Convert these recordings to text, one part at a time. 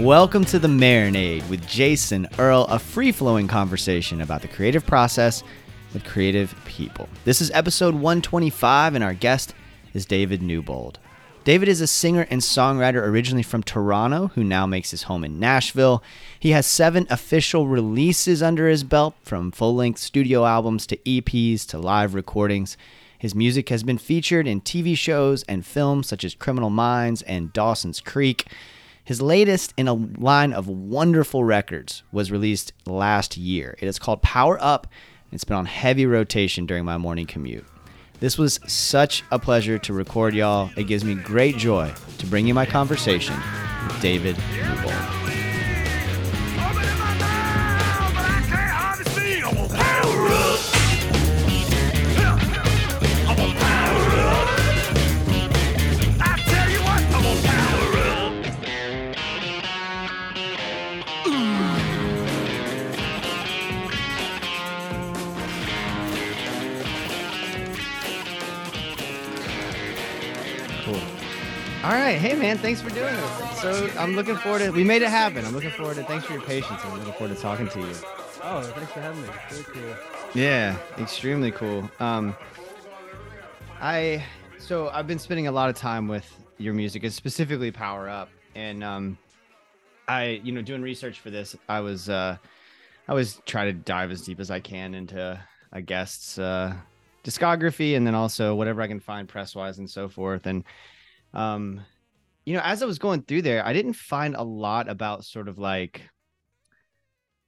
Welcome to the Marinade with Jason Earle, a free flowing conversation about the creative process with creative people. This is episode 125, and our guest is David Newbould. David is a singer and songwriter originally from Toronto who now makes his home in Nashville. He has seven official releases under his belt, from full length studio albums to EPs to live recordings. His music has been featured in TV shows and films such as Criminal Minds and Dawson's Creek. His latest in a line of wonderful records was released last year. It is called Power Up, and it's been on heavy rotation during my morning commute. This was such a pleasure to record, y'all. It gives me great joy to bring you my conversation with David man, thanks for doing this. So I'm looking forward to. We made it happen. I'm looking forward to. Thanks for your patience. I'm looking forward to talking to you. Oh, thanks for having me. Very cool. Yeah, extremely cool. Um, I so I've been spending a lot of time with your music, and specifically Power Up, and um, I you know doing research for this, I was uh, I was trying to dive as deep as I can into a guest's uh, discography, and then also whatever I can find press wise and so forth, and um, you know, as I was going through there, I didn't find a lot about sort of like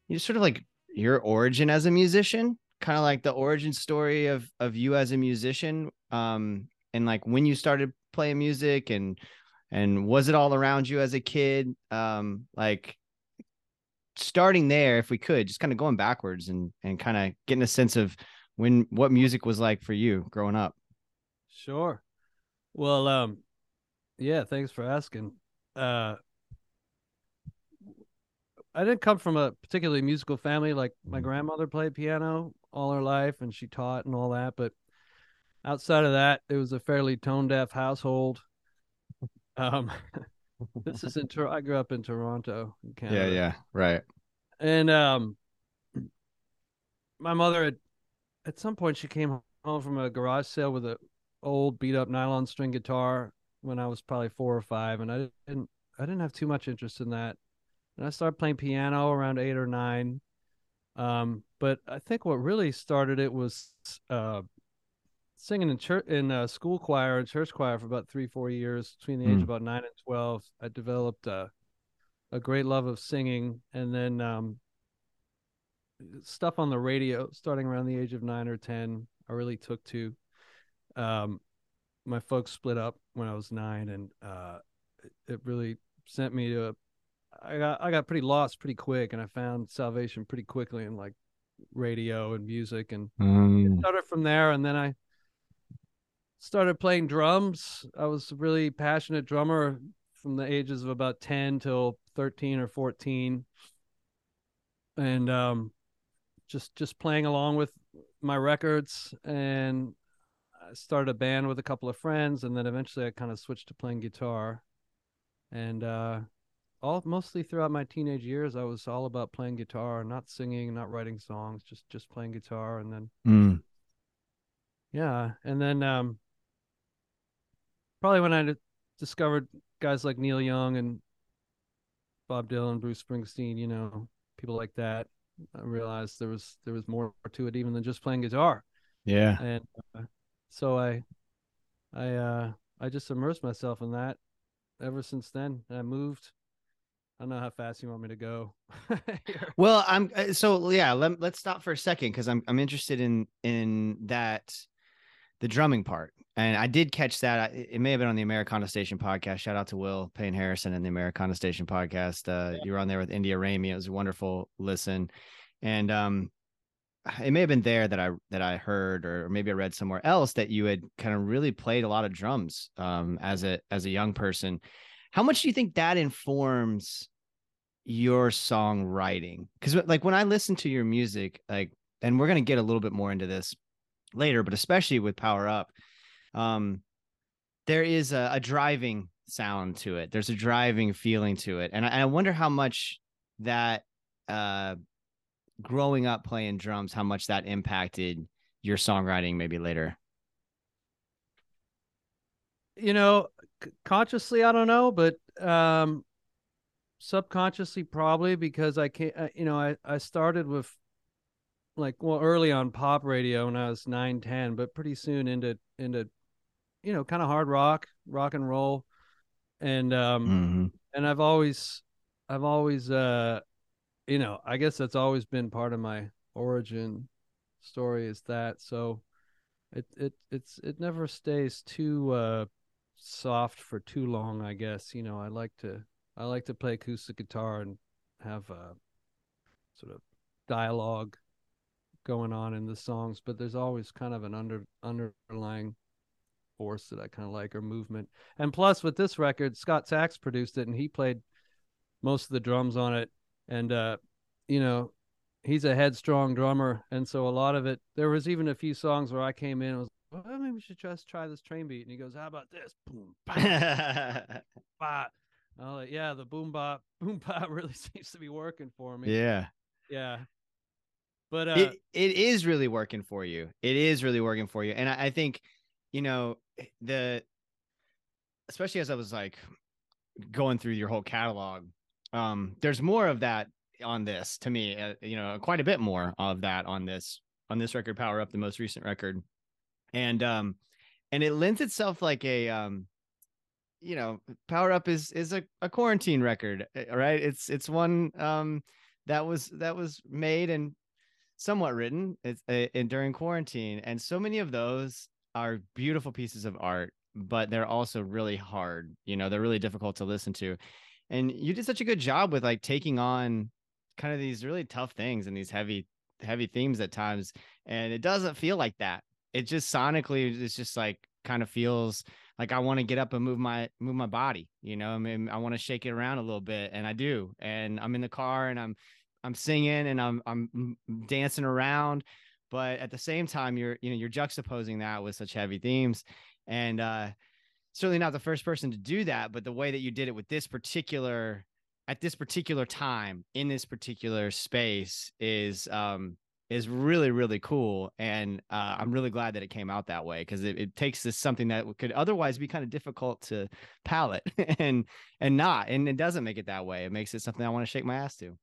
you know, sort of like your origin as a musician kind of like the origin story of of you as a musician um and like when you started playing music and and was it all around you as a kid um like starting there if we could just kind of going backwards and and kind of getting a sense of when what music was like for you growing up Sure. Well, um, yeah, thanks for asking. Uh, I didn't come from a particularly musical family. Like my grandmother played piano all her life and she taught and all that, but outside of that, it was a fairly tone deaf household. Um, this is in Tor- I grew up in Toronto, in Canada. Yeah, yeah, right and um my mother had at some point she came home from a garage sale with a old beat up nylon string guitar when I was probably four or five and I didn't I didn't have too much interest in that. And I started playing piano around eight or nine. Um, but I think what really started it was uh singing in church in uh, school choir and church choir for about three, four years between the age Mm. of about nine and twelve. I developed uh a great love of singing and then um stuff on the radio starting around the age of 9 or 10 I really took to um my folks split up when I was 9 and uh it, really sent me to a, I got I got pretty lost pretty quick and I found salvation pretty quickly in like radio and music and Mm. started from there and then I started playing drums. I was a really passionate drummer from the ages of about 10 till 13 or 14 and um just just playing along with my records and I started a band with a couple of friends and then eventually I kind of switched to playing guitar and uh all mostly throughout my teenage years I was all about playing guitar, not singing, not writing songs, just just playing guitar and then Mm. yeah, and then um, probably when I discovered guys like Neil Young and Bob Dylan, Bruce Springsteen, you know, people like that, I realized there was there was more to it even than just playing guitar. Yeah. And uh, so I I uh I just immersed myself in that ever since then. And I moved. I don't know how fast you want me to go. Well, I'm uh, so yeah. Let, let's stop for a second because I'm I'm interested in in that the drumming part, and I did catch that. It may have been on the Americana Station podcast. Shout out to Will Payne Harrison and the Americana Station podcast. Uh, You were on there with India Ramey. It was a wonderful listen, and um, it may have been there that I that I heard, or maybe I read somewhere else that you had kind of really played a lot of drums um, as a as a young person. How much do you think that informs your songwriting? Because like when I listen to your music, like, and we're gonna get a little bit more into this later, but especially with Power Up, um, there is a, a driving sound to it. There's a driving feeling to it, and I, I wonder how much that uh growing up playing drums, how much that impacted your songwriting maybe later. you know, c- consciously, I don't know, but um, subconsciously, probably because I can't, uh, you know, I, I started with like, well, early on pop radio when I was nine, 10, but pretty soon into, into, you know, kind of hard rock, rock and roll. And, um, Mm-hmm. and I've always, I've always, uh, you know, I guess that's always been part of my origin story is that. So it, it, it's, it never stays too, uh, soft for too long, I guess. You know, I like to, I like to play acoustic guitar and have a sort of dialogue going on in the songs, but there's always kind of an under underlying force that I kind of like or movement. And plus with this record, Scott Sachs produced it and he played most of the drums on it. And uh, you know, he's a headstrong drummer. And so a lot of it there was even a few songs where I came in and was well, maybe we should just try this train beat. And he goes, How about this? Boom, bop, bop. I'm like, yeah, the boom bop, boom bop really seems to be working for me. yeah. Yeah. But uh it it is really working for you. It is really working for you, and I, I think, you know, the especially as I was like going through your whole catalog, um, there's more of that on this to me. Uh, you know, quite a bit more of that on this on this record, Power Up, the most recent record, and um, and it lends itself like a um, you know, Power Up is is a, a quarantine record, uh, right? It's it's one um that was that was made and somewhat written it's uh, in during quarantine and so many of those are beautiful pieces of art but they're also really hard you know they're really difficult to listen to and you did such a good job with like taking on kind of these really tough things and these heavy heavy themes at times and it doesn't feel like that. It just sonically it's just like kind of feels like I want to get up and move my move my body you know I mean I want to shake it around a little bit and I do and I'm in the car and I'm I'm singing and I'm I'm dancing around, but at the same time you're you know you're juxtaposing that with such heavy themes, and uh, certainly not the first person to do that. But the way that you did it with this particular at this particular time in this particular space is um is really really cool and uh, i'm really glad that it came out that way because it, it takes this something that could otherwise be kind of difficult to palate and and not and it doesn't make it that way it makes it something i want to shake my ass to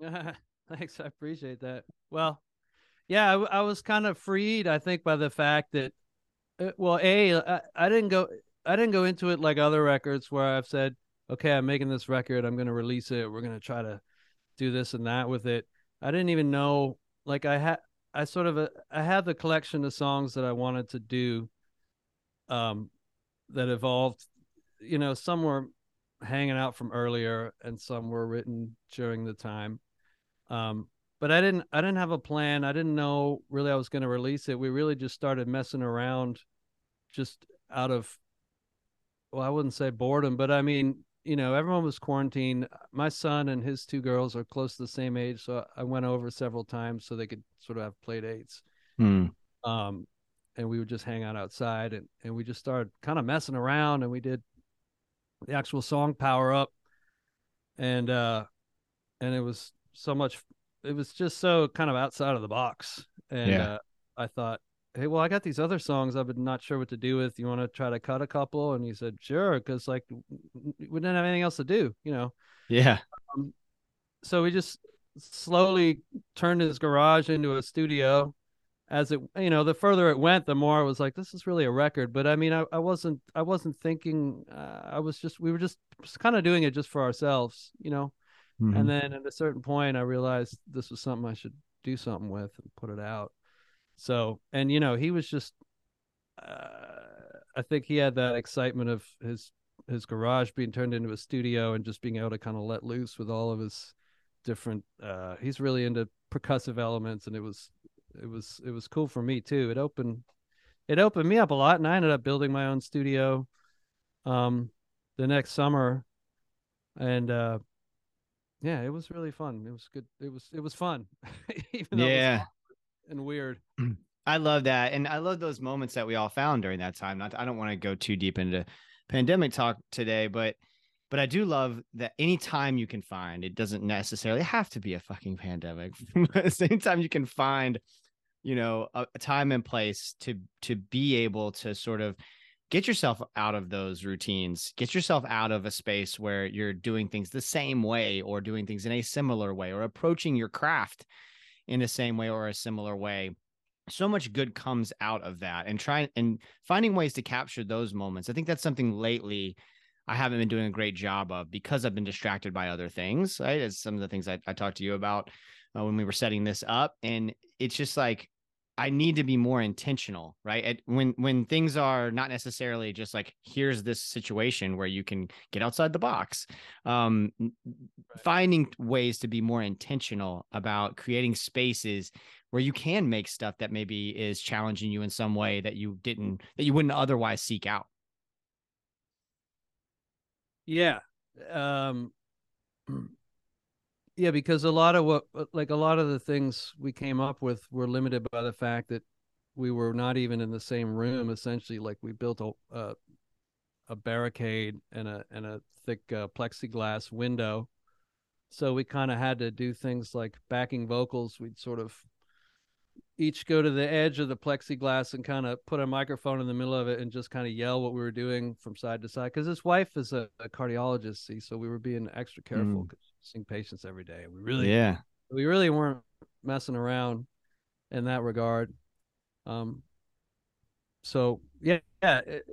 Thanks, I appreciate that. Well, yeah, I was kind of freed, I think, by the fact that, uh, well, a I, I didn't go, I didn't go into it like other records where I've said, okay, I'm making this record, I'm going to release it, we're going to try to do this and that with it. I didn't even know, like, I had, I sort of, uh, I had the collection of songs that I wanted to do, um, that evolved, you know, some were hanging out from earlier and some were written during the time um but i didn't i didn't have a plan i didn't know really i was going to release it we really just started messing around just out of well i wouldn't say boredom but i mean you know everyone was quarantined my son and his two girls are close to the same age so i went over several times so they could sort of have play dates Hmm. um and we would just hang out outside and and we just started kind of messing around and we did the actual song power up and uh and it was so much it was just so kind of outside of the box and Yeah. uh, i thought hey well i got these other songs i've been not sure what to do with. You want to try to cut a couple? And he said sure because like we didn't have anything else to do you know? Yeah. so we just slowly turned his garage into a studio. As it you know the further it went the more i was like this is really a record. But i mean i, I wasn't i wasn't thinking uh, i was just we were just, just kind of doing it just for ourselves you know? Mhm. and then at a certain point i realized this was something i should do something with and put it out so and you know he was just uh, i think he had that excitement of his his garage being turned into a studio and just being able to kind of let loose with all of his different uh he's really into percussive elements and it was it was it was cool for me too. It opened it opened me up a lot and i ended up building my own studio um the next summer. And uh yeah it was really fun. It was good. It was it was fun even though it was yeah. And weird I love that, and I love those moments that we all found during that time. Not, I don't want to go too deep into pandemic talk today, but but I do love that any time you can find, it doesn't necessarily have to be a fucking pandemic. but anytime you can find, you know, a, a time and place to to be able to sort of get yourself out of those routines, get yourself out of a space where you're doing things the same way or doing things in a similar way or approaching your craft in the same way or a similar way. So much good comes out of that and trying and finding ways to capture those moments. I think that's something lately i haven't been doing a great job of because i've been distracted by other things right? As some of the things i, I talked to you about uh, when we were setting this up. And it's just like i need to be more intentional right At, when when things are not necessarily just like here's this situation where you can get outside the box um finding ways to be more intentional about creating spaces where you can make stuff that maybe is challenging you in some way that you didn't that you wouldn't otherwise seek out. Yeah. Um yeah, because a lot of what uh, like a lot of the things we came up with were limited by the fact that we were not even in the same room essentially like we built a a, a barricade and a and a thick uh, plexiglass window. So we kind of had to do things like backing vocals. We'd sort of each go to the edge of the plexiglass and kind of put a microphone in the middle of it and just kind of yell what we were doing from side to side. Because his wife is a, a cardiologist, see, so we were being extra careful Mm. seeing patients every day. We really, Yeah. we really weren't messing around in that regard. Um. So yeah, yeah, it-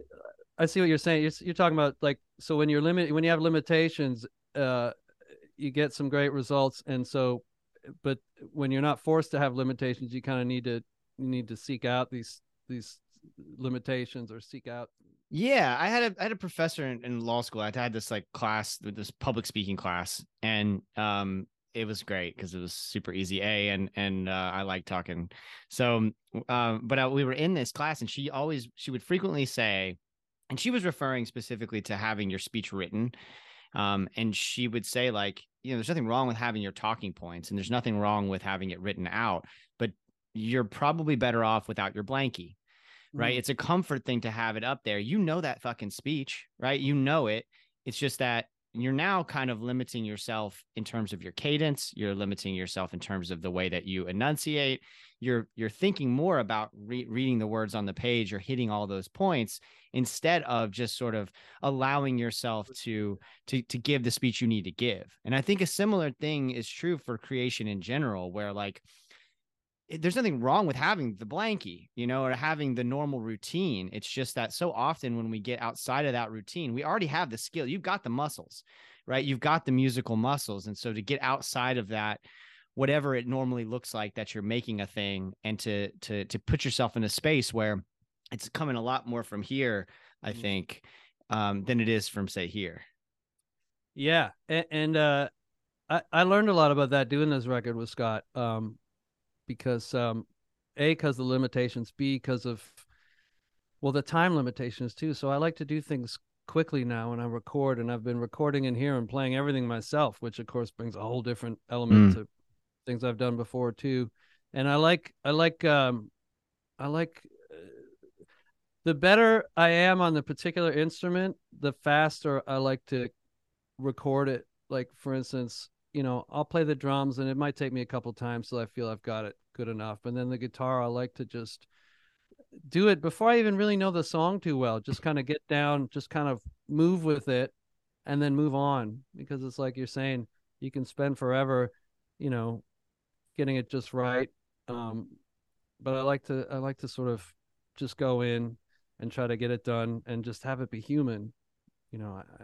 I see what you're saying. You're, you're talking about like so when you're limit when you have limitations, uh, you get some great results, and so but when you're not forced to have limitations, you kind of need to you need to seek out these these limitations or seek out. Yeah, I had a I had a professor in, in law school. I had this like class, this public speaking class, and um, it was great because it was super easy. A and and uh, I like talking. So, um, but uh, we were in this class, and she always she would frequently say, and she was referring specifically to having your speech written. Um, and she would say like, you know, there's nothing wrong with having your talking points, and there's nothing wrong with having it written out, but you're probably better off without your blankie right? It's a comfort thing to have it up there. You know that fucking speech, right? You know it. It's just that you're now kind of limiting yourself in terms of your cadence. You're limiting yourself in terms of the way that you enunciate. You're you're thinking more about re- reading the words on the page or hitting all those points instead of just sort of allowing yourself to to to give the speech you need to give. And I think a similar thing is true for creation in general, where like there's nothing wrong with having the blankie, you know, or having the normal routine. It's just that so often when we get outside of that routine, we already have the skill. You've got the muscles, right? You've got the musical muscles. And so to get outside of that, whatever it normally looks like that you're making a thing and to to to put yourself in a space where it's coming a lot more from here, I Mhm. think, um, than it is from say here. Yeah, and, and uh, I I learned a lot about that doing this record with Scott. Um, because um, a because the limitations, b because of well the time limitations too. So I like to do things quickly now when I record, and I've been recording in here and playing everything myself, which of course brings a whole different element to things I've done before too. And I like I like um, I like. The better I am on the particular instrument, the faster I like to record it like for instance you know i'll play the drums and it might take me a couple times till i feel i've got it good enough and then the guitar i like to just do it before i even really know the song too well just kind of get down just kind of move with it and then move on because it's like you're saying you can spend forever you know getting it just right um but I like to I like to sort of just go in and try to get it done and just have it be human, you know. I,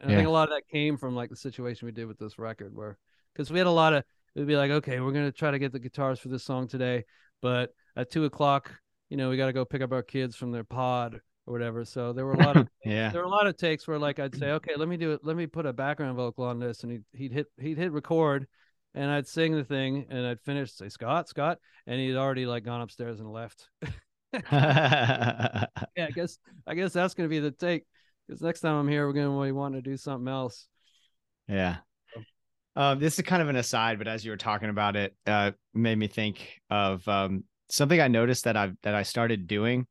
and I think a lot of that came from like the situation we did with this record, where because we had a lot of it would be like, okay, we're gonna try to get the guitars for this song today, but at two o'clock, you know, we got to go pick up our kids from their pod or whatever. So there were a lot of Yeah. there were a lot of takes where like I'd say, okay, let me do it. Let me put a background vocal on this, and he'd he'd hit he'd hit record, and I'd sing the thing, and I'd finish, say Scott, Scott, and he'd already like gone upstairs and left. yeah, I guess I guess that's gonna be the take, because next time I'm here, we're gonna be wanting to do something else. Yeah. Um, this is kind of an aside, but as you were talking about it, uh, made me think of um, something I noticed that I've that I started doing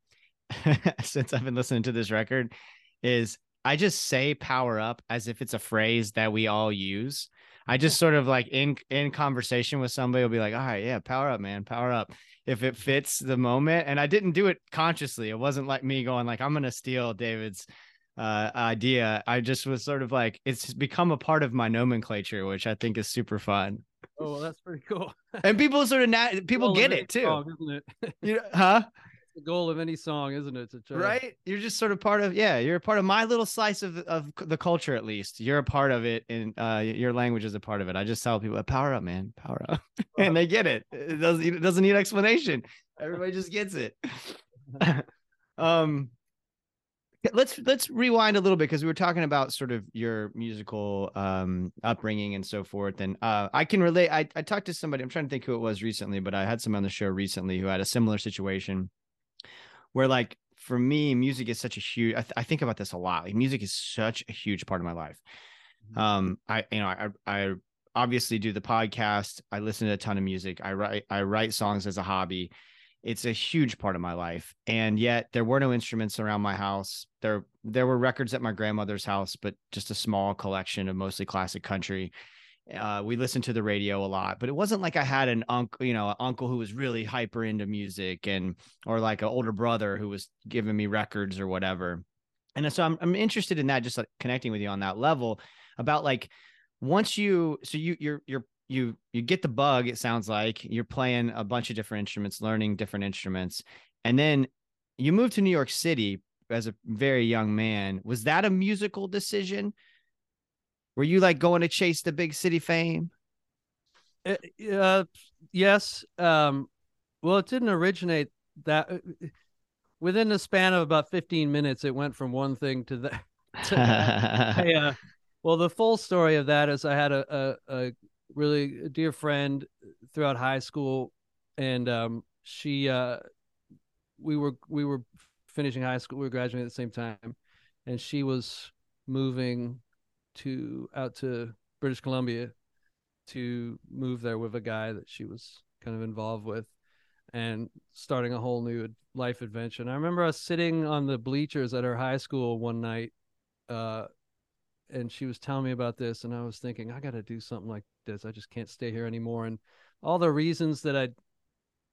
since I've been listening to this record is I just say power up as if it's a phrase that we all use. I just sort of like in in conversation with somebody will be like, all right, yeah, power up, man, power up. If it fits the moment. And I didn't do it consciously. It wasn't like me going like, I'm gonna steal David's uh idea i just was sort of like it's become a part of my nomenclature which i think is super fun Oh, well, that's pretty cool. and people sort of na- people of get it too it? you know, huh the goal of any song, isn't it? To try right? You're just sort of part of yeah you're a part of my little slice of of the culture at least. You're a part of it and uh your language is a part of it. I just tell people power up man power up. And they get it. It doesn't it doesn't need explanation. Everybody just gets it. Um let's let's rewind a little bit because we were talking about sort of your musical um upbringing and so forth. And uh i can relate I, I talked to somebody i'm trying to think who it was recently but i had someone on the show recently who had a similar situation where like for me music is such a huge I, th- I think about this a lot like music is such a huge part of my life. Um i you know i i obviously do the podcast i listen to a ton of music i write i write songs as a hobby. It's a huge part of my life and yet there were no instruments around my house. There there were records at my grandmother's house but just a small collection of mostly classic country uh, we listened to the radio a lot but it wasn't like i had an uncle you know an uncle who was really hyper into music and or like an older brother who was giving me records or whatever. And so i'm, I'm interested in that just like connecting with you on that level about like once you so you you're you're you you get the bug it sounds like you're playing a bunch of different instruments learning different instruments and then you moved to new york city as a very young man. Was that a musical decision were you like going to chase the big city fame Uh, yes. Um, well, it didn't originate that. uh, Within the span of about 15 minutes, it went from one thing to that. I, uh, well, the full story of that is I had a, a, a really dear friend throughout high school, and um, she, uh, we were we were finishing high school, we were graduating at the same time, and she was moving to out to British Columbia to move there with a guy that she was kind of involved with and starting a whole new life adventure. And I remember us sitting on the bleachers at her high school one night uh and she was telling me about this and I was thinking I got to do something like this. I just can't stay here anymore and all the reasons that I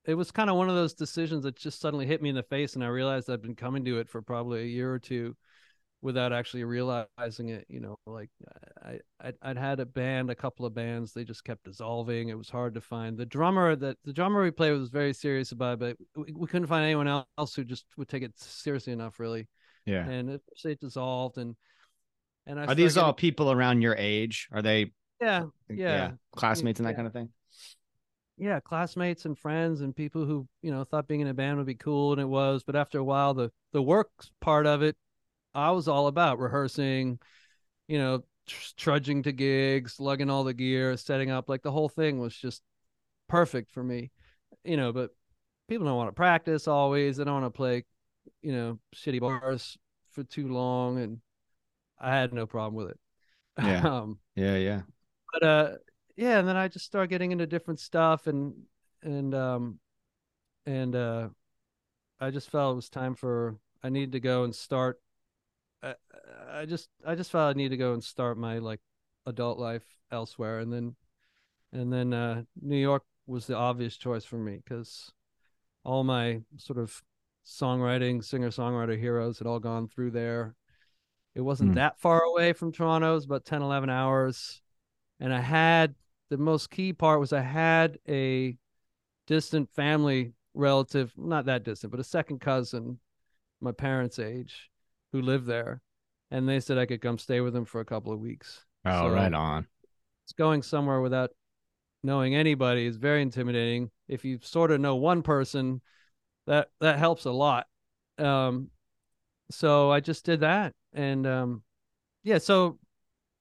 it was kind of one of those decisions that just suddenly hit me in the face and I realized I'd been coming to it for probably a year or two without actually realizing it you know like I, I i'd had a band a couple of bands they just kept dissolving. It was hard to find the drummer that the drummer we played with was very serious about it but we, we couldn't find anyone else who just would take it seriously enough really. Yeah. And it, it dissolved and and I are these all people around your age? Are they getting- yeah. yeah classmates and that Yeah. kind of thing? Yeah classmates and friends and people who you know thought being in a band would be cool and it was but after a while the the work part of it i was all about rehearsing you know tr- trudging to gigs lugging all the gear setting up like the whole thing was just perfect for me you know but people don't want to practice always they don't want to play you know shitty bars for too long and i had no problem with it Yeah. um yeah yeah but uh yeah and then i just started getting into different stuff and and um and uh i just felt it was time for i needed to go and start I, I just i just felt I need to go and start my like adult life elsewhere. And then and then uh new york was the obvious choice for me because all my sort of songwriting singer songwriter heroes had all gone through there. It wasn't Hmm. that far away from toronto. It was about 10 11 hours. And I had the most key part was I had a distant family relative, not that distant, but a second cousin, my parents' age, who lived there, and they said I could come stay with them for a couple of weeks. Oh, So- right on. It's going somewhere without knowing anybody is very intimidating. If you sort of know one person, that that helps a lot. Um, so I just did that, and um, yeah. So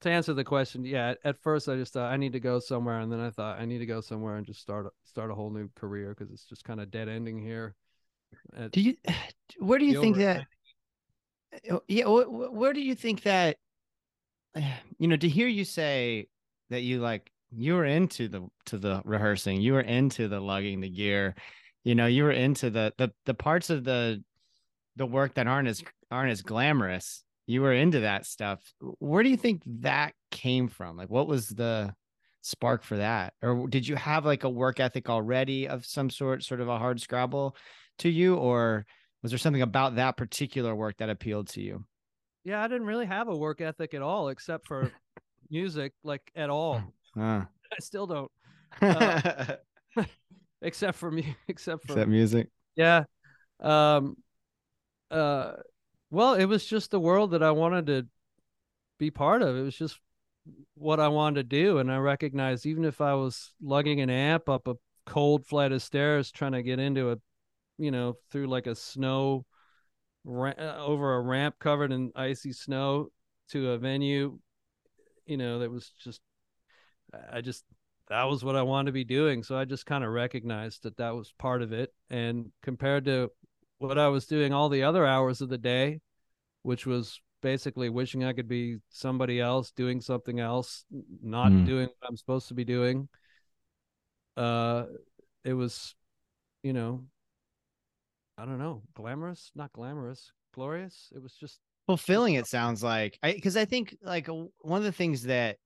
to answer the question, yeah. At, at first, I just thought I need to go somewhere, and then I thought I need to go somewhere and just start a- start a whole new career because it's just kind of dead ending here. At- Do you? Where do you think that? Oh, Yeah, wh- wh- where do you think that? You know, to hear you say that you like you were into the to the rehearsing, you were into the lugging the gear, you know, you were into the the the parts of the the work that aren't as aren't as glamorous. You were into that stuff. Where do you think that came from? Like, what was the spark for that, or did you have like a work ethic already of some sort, sort of a hard scrabble to you, or was there something about that particular work that appealed to you? yeah, I didn't really have a work ethic at all, except for music, like at all. Uh, I still don't, Uh, except for me, except for that music? Yeah. Um uh well, it was just the world that I wanted to be part of. It was just what I wanted to do and I recognized even if I was lugging an amp up a cold flight of stairs trying to get into a you know, through like a snow ra- uh, over a ramp covered in icy snow to a venue, you know, that was just I just that was what I wanted to be doing. So I just kind of recognized that that was part of it. And compared to what I was doing all the other hours of the day, which was basically wishing I could be somebody else, doing something else, not Mm. doing what I'm supposed to be doing, uh, it was, you know, I don't know, glamorous, not glamorous, glorious. It was just fulfilling it sounds like i because i think like one of the things that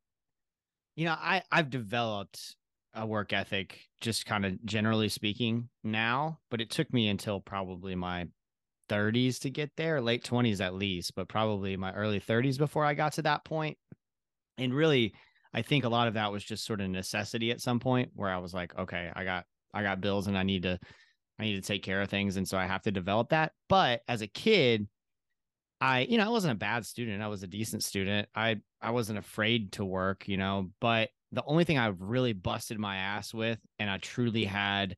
you know i i've developed a work ethic just kind of generally speaking now but it took me until probably my 30s to get there late 20s at least but probably my early 30s before i got to that point. point and really i think a lot of that was just sort of necessity at some point where i was like okay i got i got bills and i need to i need to take care of things and so i have to develop that but as a kid I, you know, I wasn't a bad student. I was a decent student. I I wasn't afraid to work, you know, but the only thing I really busted my ass with and I truly had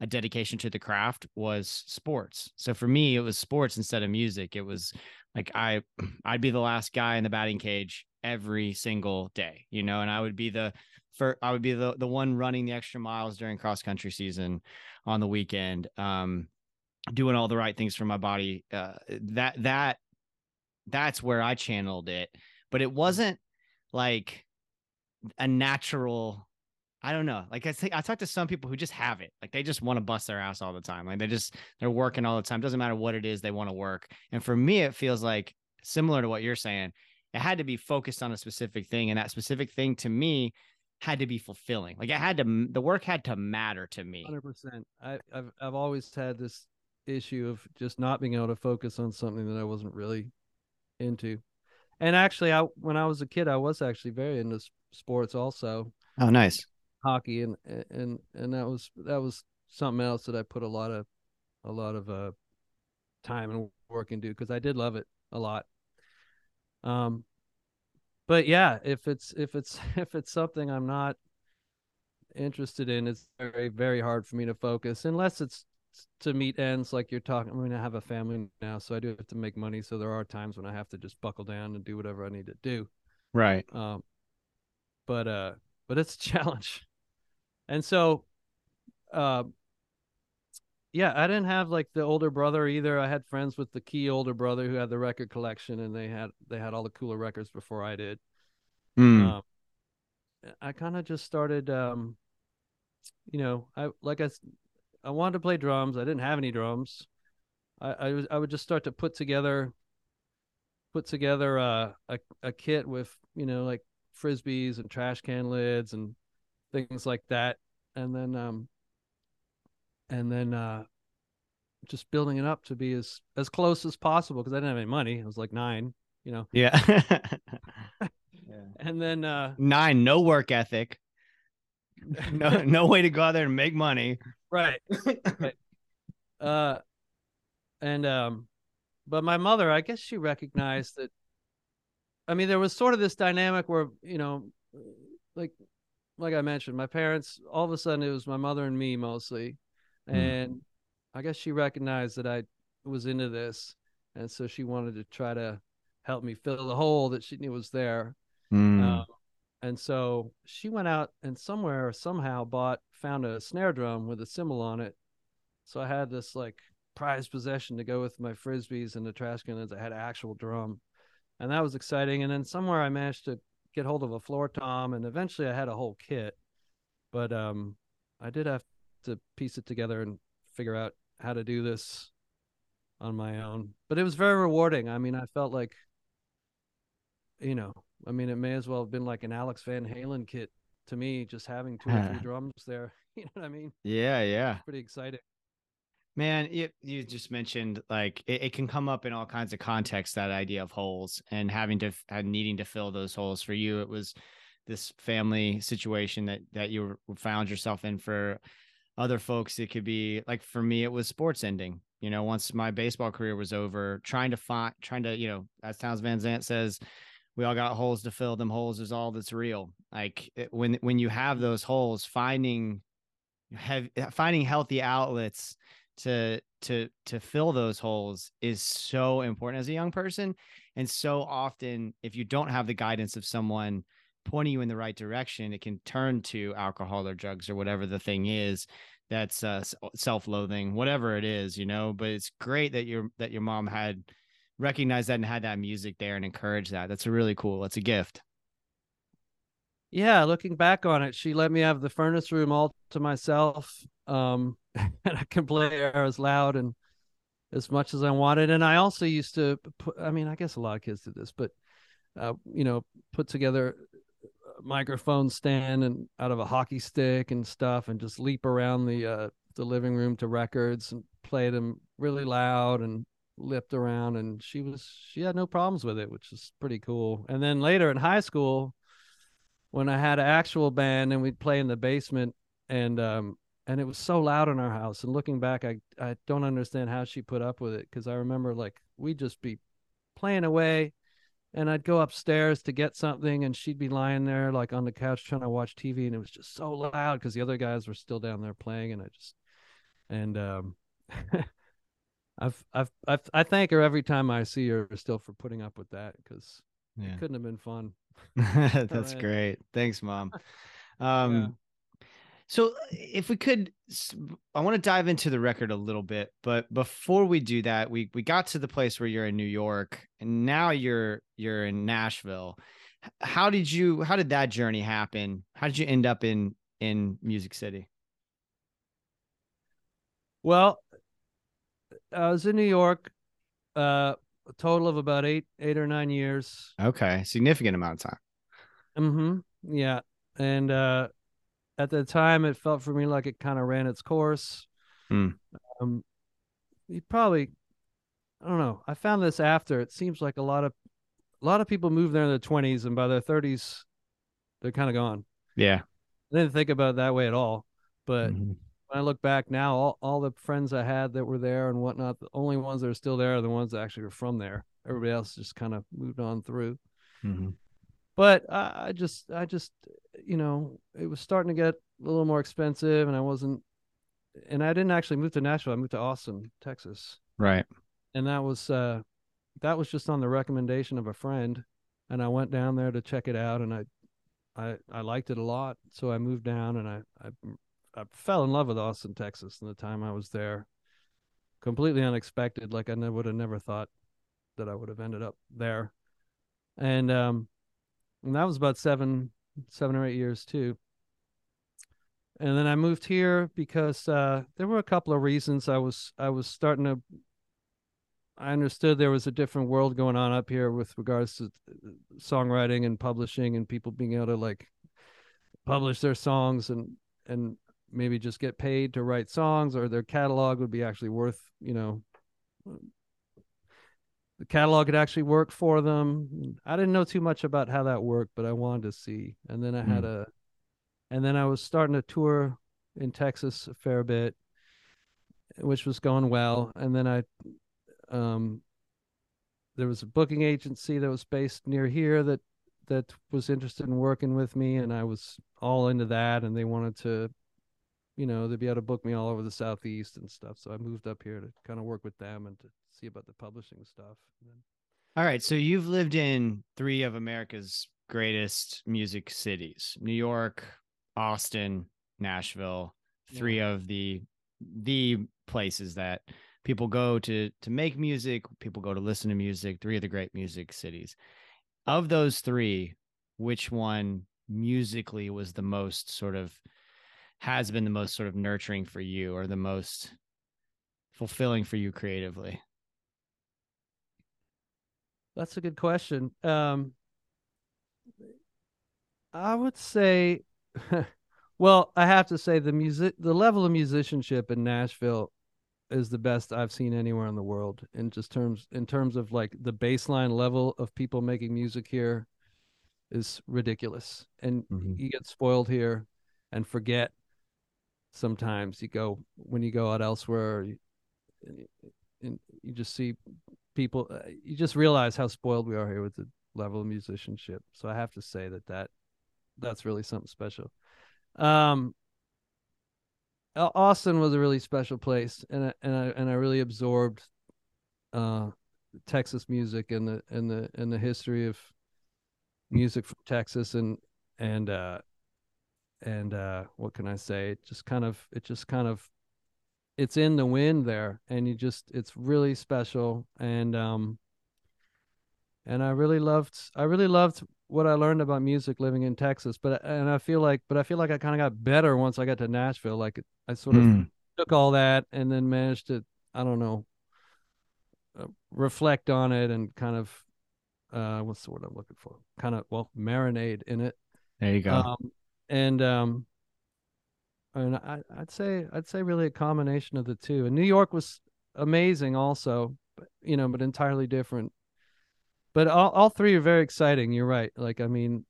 a dedication to the craft was sports. So for me, it was sports instead of music. It was like I I'd be the last guy in the batting cage every single day, you know, and I would be the for I would be the the one running the extra miles during cross country season on the weekend. Um doing all the right things for my body. Uh that that that's where I channeled it. But it wasn't like a natural. I don't know. Like I think I talked to some people who just have it. Like they just want to bust their ass all the time. Like they just they're working all the time. Doesn't matter what it is, they want to work. And for me, it feels like similar to what you're saying. It had to be focused on a specific thing, and that specific thing to me had to be fulfilling. Like it had to the work had to matter to me. Hundred percent. I, I've I've always had this issue of just not being able to focus on something that I wasn't really into. And actually, I when I was a kid, I was actually very into sports, also Oh, nice. hockey, and and and that was that was something else that I put a lot of a lot of uh time and work into because I did love it a lot. Um, but yeah, if it's if it's if it's something I'm not interested in, it's very very hard for me to focus unless it's to meet ends like you're talking. I mean, I have a family now, so I do have to make money. So there are times when I have to just buckle down and do whatever I need to do. Right. Um, but uh, but it's a challenge, and so, uh, yeah, I didn't have like the older brother either. I had friends with the key older brother who had the record collection, and they had they had all the cooler records before I did. Mm. Um, I kind of just started, um, you know, I like I, I wanted to play drums. I didn't have any drums. I I, was, I would just start to put together, put together a, a a kit with you know like frisbees and trash can lids and things like that, and then um, and then uh, just building it up to be as as close as possible because I didn't have any money. I was like nine, you know, yeah. and then uh, Nine, no work ethic. No, no way to go out there and make money. right. right. Uh, and um, but my mother, I guess she recognized that. I mean, there was sort of this dynamic where you know, like, like I mentioned, my parents. All of a sudden, it was my mother and me mostly, Hmm. and I guess she recognized that I was into this, and so she wanted to try to help me fill the hole that she knew was there. Mm. Um, and so she went out and somewhere somehow bought found a snare drum with a cymbal on it. So I had this like prized possession to go with my frisbees and the trash cans. I had an actual drum, and that was exciting. And then somewhere I managed to get hold of a floor tom, and eventually I had a whole kit. But um, I did have to piece it together and figure out how to do this on my own. But it was very rewarding. I mean, I felt like, you know, I mean, it may as well have been like an Alex Van Halen kit to me, just having two or three drums there. You know what I mean? yeah, yeah. Pretty exciting. Man, you you just mentioned like it, it can come up in all kinds of contexts. That idea of holes and having to and needing to fill those holes. For you, it was this family situation that that you found yourself in. For other folks, it could be like for me, it was sports ending. You know, once my baseball career was over, trying to find, trying to, you know, as Townes Van Zandt says, we all got holes to fill. Them holes is all that's real. Like it- when when you have those holes, finding have finding healthy outlets to to to fill those holes is so important as a young person and so often if you don't have the guidance of someone pointing you in the right direction it can turn to alcohol or drugs or whatever the thing is that's uh, self-loathing whatever it is you know but it's great that your that your mom had recognized that and had that music there and encouraged that that's a really cool That's a gift Yeah, looking back on it, she let me have the furnace room all to myself. Um, and I can play there as loud and as much as I wanted. And I also used to put, I mean, I guess a lot of kids did this, but, uh, you know, put together microphone stand and out of a hockey stick and stuff and just leap around the, uh, the living room to records and play them really loud and lipped around. And she was, she had no problems with it, which is pretty cool. And then later in high school, when I had an actual band and we'd play in the basement and um and it was so loud in our house and looking back I I don't understand how she put up with it cuz I remember like we'd just be playing away and I'd go upstairs to get something and she'd be lying there like on the couch trying to watch TV and it was just so loud cuz the other guys were still down there playing and I just and um I've, I've I've I thank her every time I see her still for putting up with that cuz yeah it couldn't have been fun. that's Alright. great thanks mom um So, if we could, I want to dive into the record a little bit, but before we do that, we we got to the place where you're in New York, and now you're you're in Nashville. How did you? How did that journey happen? How did you end up in in Music City? Well, I was in New York, uh, a total of about eight, eight or nine years. Okay, significant amount of time. Mm-hmm. Yeah, and uh, at the time, it felt for me like it kind of ran its course. Hmm. Um, you probably, I don't know. I found this after. It seems like a lot of, a lot of people move there in their twenties, and by their thirties, they're kind of gone. Yeah. I didn't think about it that way at all, but Mhm. when I look back now, all, all the friends I had that were there and whatnot, the only ones that are still there are the ones that actually are from there. Everybody else just kind of moved on through. Mhm. But I, I just, I just, you know, it was starting to get a little more expensive, and I wasn't, and I didn't actually move to Nashville. I moved to Austin, Texas, Right. and that was, uh, that was just on the recommendation of a friend, and I went down there to check it out, and I, I, I liked it a lot, so I moved down, and I, I I fell in love with Austin, Texas, in the time I was there. Completely unexpected. Like I ne- would have never thought that I would have ended up there. And um, and that was about seven, seven or eight years too. And then I moved here because uh, there were a couple of reasons. I was I was starting to. I understood there was a different world going on up here with regards to songwriting and publishing and people being able to like publish their songs and and maybe just get paid to write songs or their catalog would be actually worth you know the catalog could actually work for them i didn't know too much about how that worked but i wanted to see and then i had a and then i was starting to tour in texas a fair bit which was going well. And then I, um, there was a booking agency that was based near here that that was interested in working with me, and I was all into that. And they wanted to, you know, they'd be able to book me all over the southeast and stuff. So I moved up here to kind of work with them and to see about the publishing stuff. All right. So you've lived in three of America's greatest music cities: New York, Austin, Nashville. Three of the the places that people go to to make music, people go to listen to music. Three of the great music cities. Of those three, which one musically was the most sort of has been the most sort of nurturing for you, or the most fulfilling for you creatively? That's a good question. Um, I would say, well, I have to say the music, the level of musicianship in Nashville is the best I've seen anywhere in the world in just terms in terms of like the baseline level of people making music here is ridiculous and Mhm. you get spoiled here and forget sometimes you go when you go out elsewhere you, and you just see people uh, you just realize how spoiled we are here with the level of musicianship. So i have to say that that that's really something special. Um austin was a really special place and I, and i and i really absorbed uh texas music and the and the and the history of music from texas and and uh and uh what can i say? It just kind of it just kind of it's in the wind there and you just it's really special and um and i really loved i really loved what i learned about music living in texas but and i feel like but i feel like i kind of got better once i got to nashville like i sort of Mm. took all that and then managed to i don't know uh, reflect on it and kind of uh what's the word i'm looking for kind of well marinate in it There you go. um, and um, and I, I'd say I'd say really a combination of the two. And New York was amazing, also, you know, but entirely different. But all all three are very exciting. You're right. Like I mean,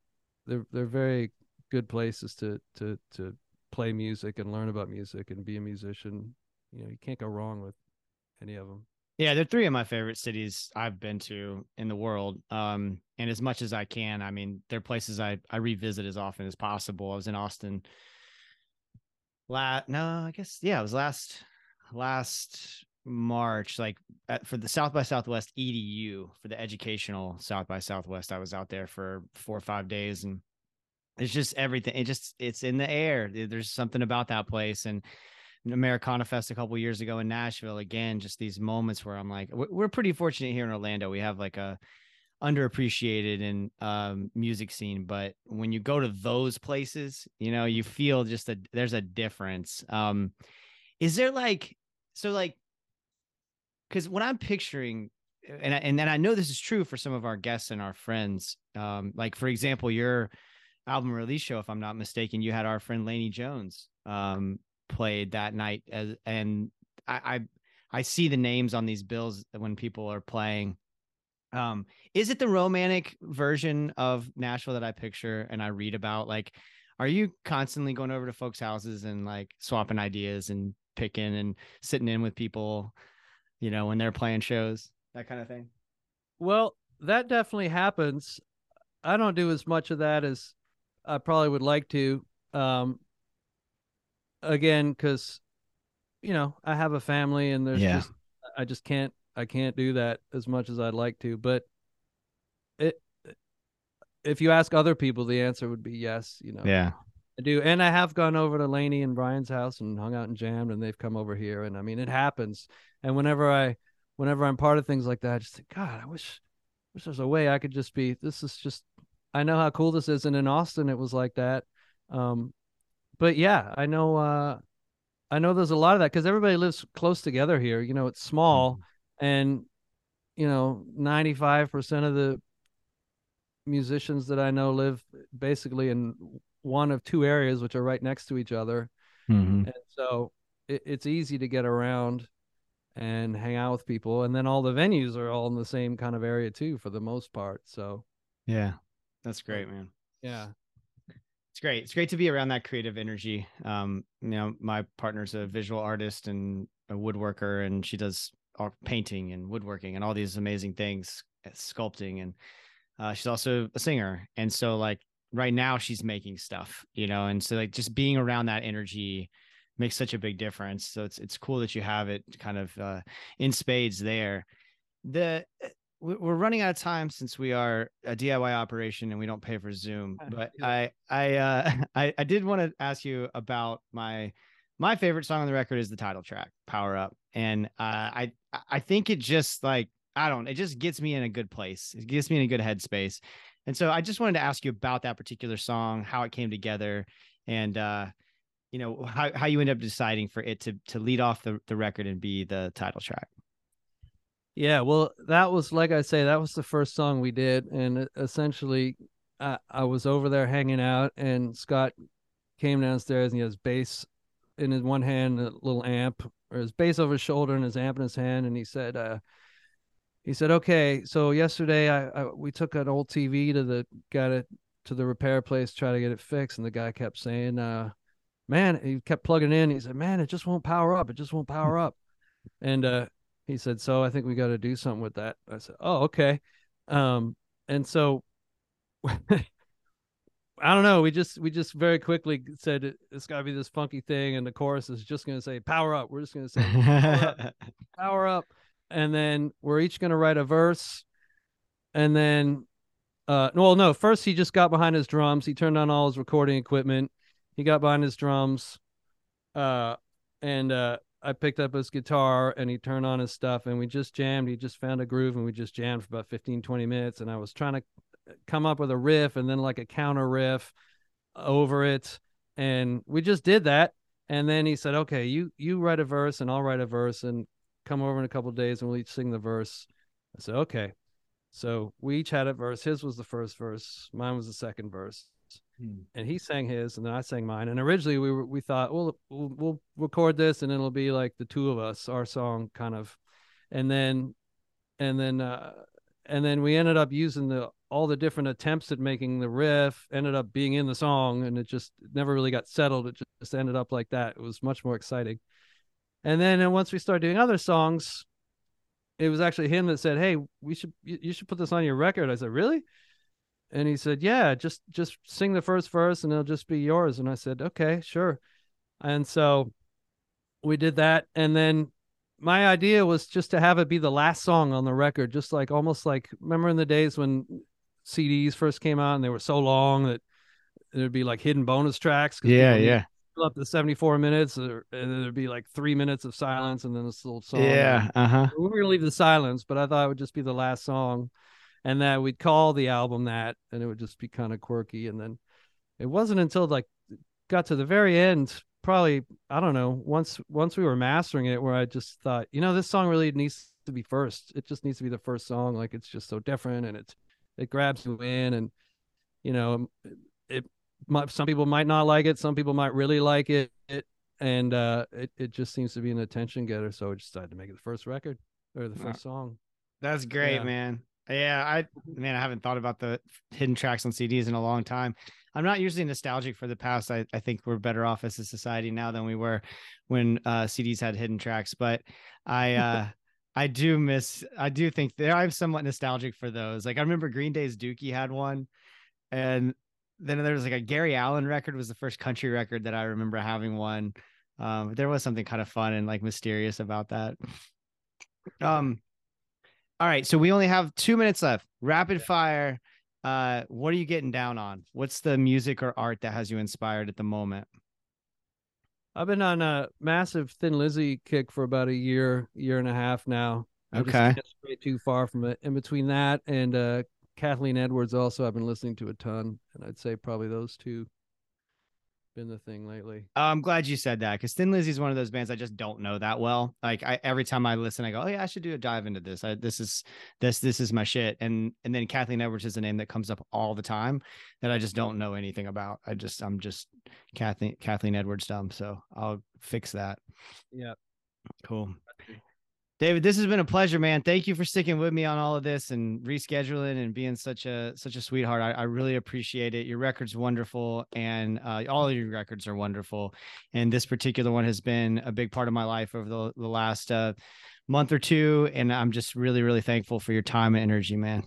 they're they're very good places to to to play music and learn about music and be a musician. You know, you can't go wrong with any of them. Yeah, they're three of my favorite cities I've been to in the world. Um, and as much as I can, I mean, they're places I I revisit as often as possible. I was in Austin. La no, I guess yeah, it was last last March, like at, for the South by Southwest EDU for the educational South by Southwest. I was out there for four or five days, and it's just everything. It just it's in the air. There's something about that place, and Americana Fest a couple years ago in Nashville. Again, just these moments where I'm like, we're pretty fortunate here in Orlando. We have like a underappreciated in um music scene, but when you go to those places, you know, you feel just a there's a difference. Um, is there like so like because when I'm picturing and I, and then I know this is true for some of our guests and our friends. Um, like for example, your album release show, if I'm not mistaken, you had our friend Laney Jones um played that night as and I, I I see the names on these bills when people are playing. Um, is it the romantic version of Nashville that I picture and I read about? Like, are you constantly going over to folks' houses and like swapping ideas and picking and sitting in with people, you know, when they're playing shows, that kind of thing? Well, that definitely happens. I don't do as much of that as I probably would like to. Um, again, because you know I have a family, and there's Yeah. just I just can't I can't do that as much as I'd like to. But it, if you ask other people, the answer would be yes. You know, Yeah. I do, and I have gone over to Laney and Brian's house and hung out and jammed, and they've come over here, and I mean, it happens. And whenever I, whenever I'm part of things like that, I just think, God, I wish, wish there's a way I could just be. This is just, I know how cool this is, and in Austin it was like that. Um, but yeah, I know, uh, I know there's a lot of that because everybody lives close together here. You know, it's small, and you know, 95% of the musicians that I know live basically in one of two areas, which are right next to each other. Mhm. And so it, it's easy to get around and hang out with people. And then all the venues are all in the same kind of area too, for the most part. So Yeah. That's great, man. yeah. It's great. It's great to be around that creative energy. Um, you know, my partner's a visual artist and a woodworker and she does art, painting and woodworking and all these amazing things, uh, sculpting, and uh, she's also a singer. And so like right now she's making stuff, you know, and so like just being around that energy makes such a big difference. So it's it's cool that you have it kind of uh, in spades there. The we- we're running out of time since we are a DIY operation and we don't pay for Zoom. Uh, But. I I uh, I I did want to ask you about my my favorite song on the record is the title track, Power Up, and uh, I I think it just like I don't it just gets me in a good place. It gets me in a good headspace. And so I just wanted to ask you about that particular song, how it came together, and uh, you know how, how you end up deciding for it to to lead off the, the record and be the title track. Yeah, well, that was like I say, that was the first song we did, and essentially, I, I was over there hanging out, and Scott came downstairs and he has bass in his one hand, a little amp, or his bass over his shoulder and his amp in his hand, and he said, uh, he said, okay, so yesterday I, I we took an old TV to the got it to the repair place, try to get it fixed, and the guy kept saying, uh, man, he kept plugging in. He said, man, it just won't power up. It just won't power up, and uh he said, "So I think we got to do something with that." I said, "Oh, okay." Um, and so I don't know. We just we just very quickly said it, it's got to be this funky thing, and the chorus is just going to say "power up." We're just going to say "power up," "power up," and then we're each going to write a verse, and then, uh, well, no, first he just got behind his drums. He turned on all his recording equipment. He got behind his drums, uh, and uh, I picked up his guitar and he turned on his stuff and we just jammed. He just found a groove and we just jammed for about 15, 20 minutes. And I was trying to come up with a riff and then like a counter riff over it. And we just did that. And then he said, okay, you, you write a verse and I'll write a verse and come over in a couple of days and we'll each sing the verse. I said, okay. So we each had a verse. His was the first verse. Mine was the second verse and he sang his, and then I sang mine. And originally we were we thought, well, we'll, we'll record this, and it'll be like the two of us, our song, kind of. And then, and then, uh, and then we ended up using the all the different attempts at making the riff ended up being in the song, and it just never really got settled. It just ended up like that. It was much more exciting. And then, and once we started doing other songs, it was actually him that said, "Hey, we should you, you should put this on your record." I said, "Really?" and he said yeah just just sing the first verse and it'll just be yours and i said okay sure and so we did that and then my idea was just to have it be the last song on the record just like almost like remember in the days when cds first came out and they were so long that there'd be like hidden bonus tracks. yeah, yeah, up to 74 minutes or, and then there'd be like three minutes of silence and then this little song yeah. Uh huh. we were gonna leave the silence, but I thought it would just be the last song, and that we'd call the album that, and it would just be kind of quirky. And then it wasn't until like got to the very end, probably I don't know, once once we were mastering it, where I just thought, you know, this song really needs to be first. It just needs to be the first song. Like it's just so different, and it's it grabs you in, and you know, it. Might, some people might not like it. Some people might really like it. It and uh, it it just seems to be an attention getter. So I just decided to make it the first record or the Wow. first song. That's great, Yeah. man. Yeah, I man, I haven't thought about the hidden tracks on CDs in a long time. I'm not usually nostalgic for the past. I, I think we're better off as a society now than we were when uh, CDs had hidden tracks. But I uh, I do miss. I do think there. I'm somewhat nostalgic for those. Like I remember Green Day's Dookie had one, and then there was like a Gary Allan record was the first country record that I remember having one. Um, there was something kind of fun and like mysterious about that. Um, all right, so we only have two minutes left. Rapid fire. Uh, what are you getting down on? What's the music or art that has you inspired at the moment? I've been on a massive Thin Lizzy kick for about a year, year and a half now. I just Okay. can't stray too far from it. In between that and uh, Kathleen Edwards, also I've been listening to a ton, and I'd say probably those two been the thing lately. Oh, I'm glad you said that because Thin Lizzy is one of those bands I just don't know that well. Like I every time I listen, I go, "Oh yeah, I should do a dive into this. I, this is this this is my shit." And and then Kathleen Edwards is a name that comes up all the time that I just don't know anything about. I just I'm just Kathleen Kathleen Edwards dumb, so I'll fix that. Yeah. Cool. David, this has been a pleasure, man. Thank you for sticking with me on all of this and rescheduling and being such a such a sweetheart. I, I really appreciate it. Your record's wonderful, and uh, all of your records are wonderful. And this particular one has been a big part of my life over the, the last uh, month or two. And I'm just really, really thankful for your time and energy, man.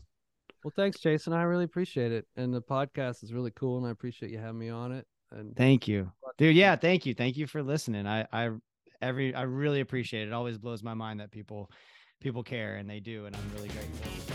Well, thanks, Jason. I really appreciate it. And the podcast is really cool, and I appreciate you having me on it. And Thank you, dude. Yeah, thank you, thank you for listening. I I every I really appreciate it. It always blows my mind that people people care and they do, and I'm really grateful.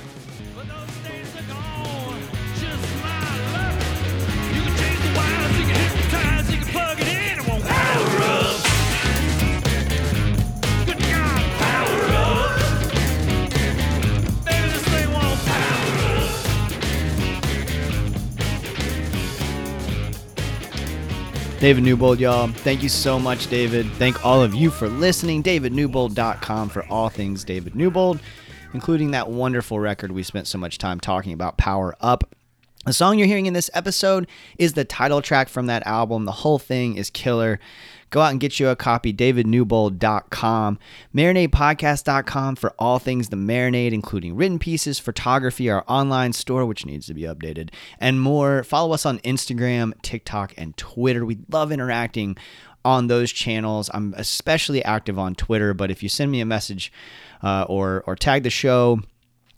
David Newbould, y'all. Thank you so much, David. Thank all of you for listening. DavidNewbould.com for all things David Newbould, including that wonderful record we spent so much time talking about, Power Up. The song you're hearing in this episode is the title track from that album. The whole thing is killer. Go out and get you a copy, davidnewbould.com, marinadepodcast.com for all things the marinade, including written pieces, photography, our online store, which needs to be updated, and more. Follow us on Instagram, TikTok, and Twitter. We love interacting on those channels. I'm especially active on Twitter, but if you send me a message uh, or or tag the show,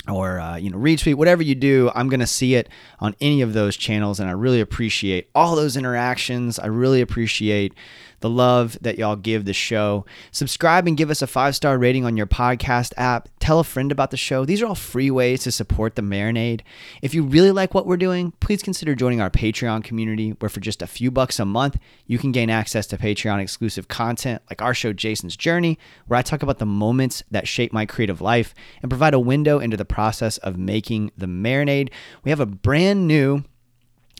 or uh, you know retweet whatever you do i'm going to see it on any of those channels and i really appreciate all those interactions i really appreciate the love that y'all give the show. Subscribe and give us a five star rating on your podcast app. Tell a friend about the show. These are all free ways to support the marinade. If you really like what we're doing please consider joining our patreon community where for just a few bucks a month you can gain access to patreon exclusive content like our show jason's journey where i talk about the moments that shape my creative life and provide a window into the process of making the marinade. We have a brand new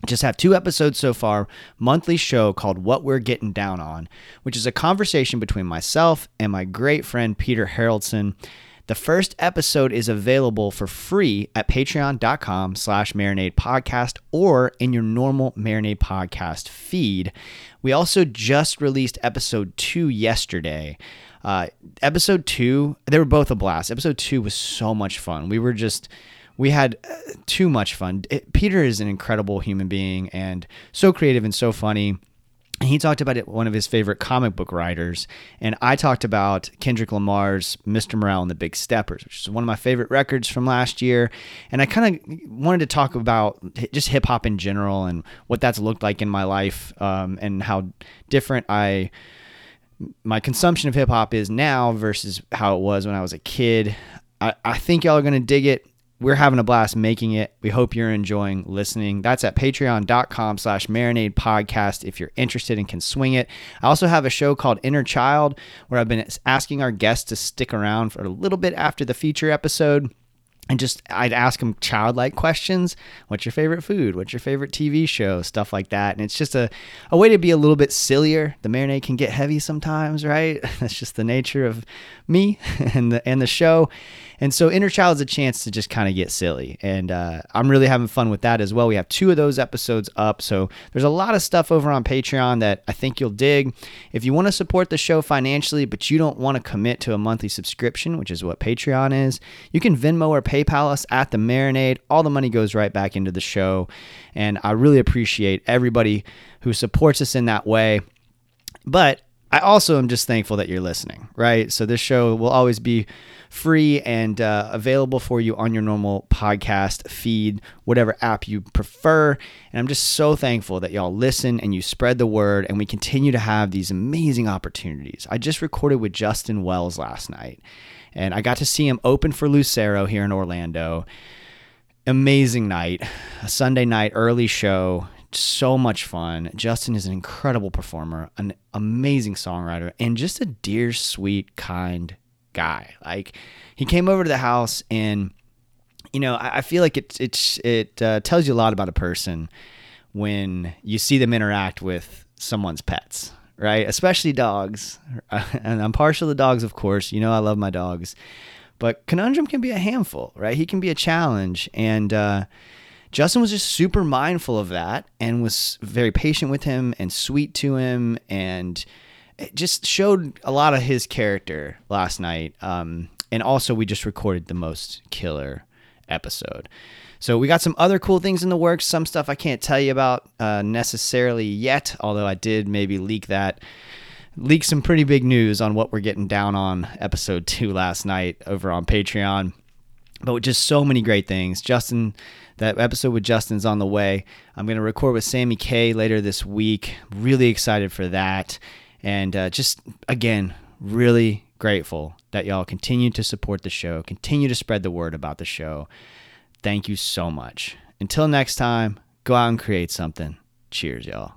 just have two episodes so far monthly show called what we're getting down on which is a conversation between myself and my great friend peter haraldson. The first episode is available for free at patreon.com slash marinade podcast or in your normal marinade podcast feed. We also just released episode two yesterday. Uh, episode two they were both a blast. Episode two was so much fun. We were just we had uh, too much fun. It, Peter is an incredible human being and so creative and so funny. He talked about it, one of his favorite comic book writers, and I talked about Kendrick Lamar's "Mr. Morale and the Big Steppers," which is one of my favorite records from last year. And I kind of wanted to talk about just hip hop in general and what that's looked like in my life, um, and how different I my consumption of hip hop is now versus how it was when I was a kid. I, I think y'all are gonna dig it. We're having a blast making it. We hope you're enjoying listening. That's at patreon.com slash marinade podcast if you're interested and can swing it. I also have a show called Inner Child where I've been asking our guests to stick around for a little bit after the feature episode and just I'd ask them childlike questions. What's your favorite food? What's your favorite TV show? Stuff like that. And it's just a, a way to be a little bit sillier. The marinade can get heavy sometimes, right? That's just the nature of me and the and the show. And so Inner Child is a chance to just kind of get silly. And uh, I'm really having fun with that as well. We have two of those episodes up. So there's a lot of stuff over on Patreon that I think you'll dig. If you want to support the show financially, but you don't want to commit to a monthly subscription, which is what Patreon is, you can Venmo or PayPal us at the Marinade. All the money goes right back into the show. And I really appreciate everybody who supports us in that way. But I also am just thankful that you're listening, right? So this show will always be free and uh, available for you on your normal podcast feed, whatever app you prefer. And I'm just so thankful that y'all listen and you spread the word and we continue to have these amazing opportunities. I just recorded with Justin Wells last night and I got to see him open for Lucero here in Orlando. Amazing night, a Sunday night early show so much fun. Justin is an incredible performer, an amazing songwriter, and just a dear, sweet, kind guy. Like he came over to the house, and you know, I, I feel like it it's it uh, tells you a lot about a person when you see them interact with someone's pets, right? Especially dogs. And I'm partial to dogs, of course. You know, I love my dogs, but conundrum can be a handful, right? He can be a challenge, and. uh Justin was just super mindful of that and was very patient with him and sweet to him and it just showed a lot of his character last night. Um, and also we just recorded the most killer episode. So we got some other cool things in the works. Some stuff I can't tell you about uh, necessarily yet, although I did maybe leak that leak some pretty big news on what we're getting down on episode two last night over on Patreon. But just so many great things. Justin, that episode with Justin's on the way. I'm going to record with Sammy K later this week. Really excited for that. And uh, just, again, really grateful that y'all continue to support the show, continue to spread the word about the show. Thank you so much. Until next time, go out and create something. Cheers, y'all.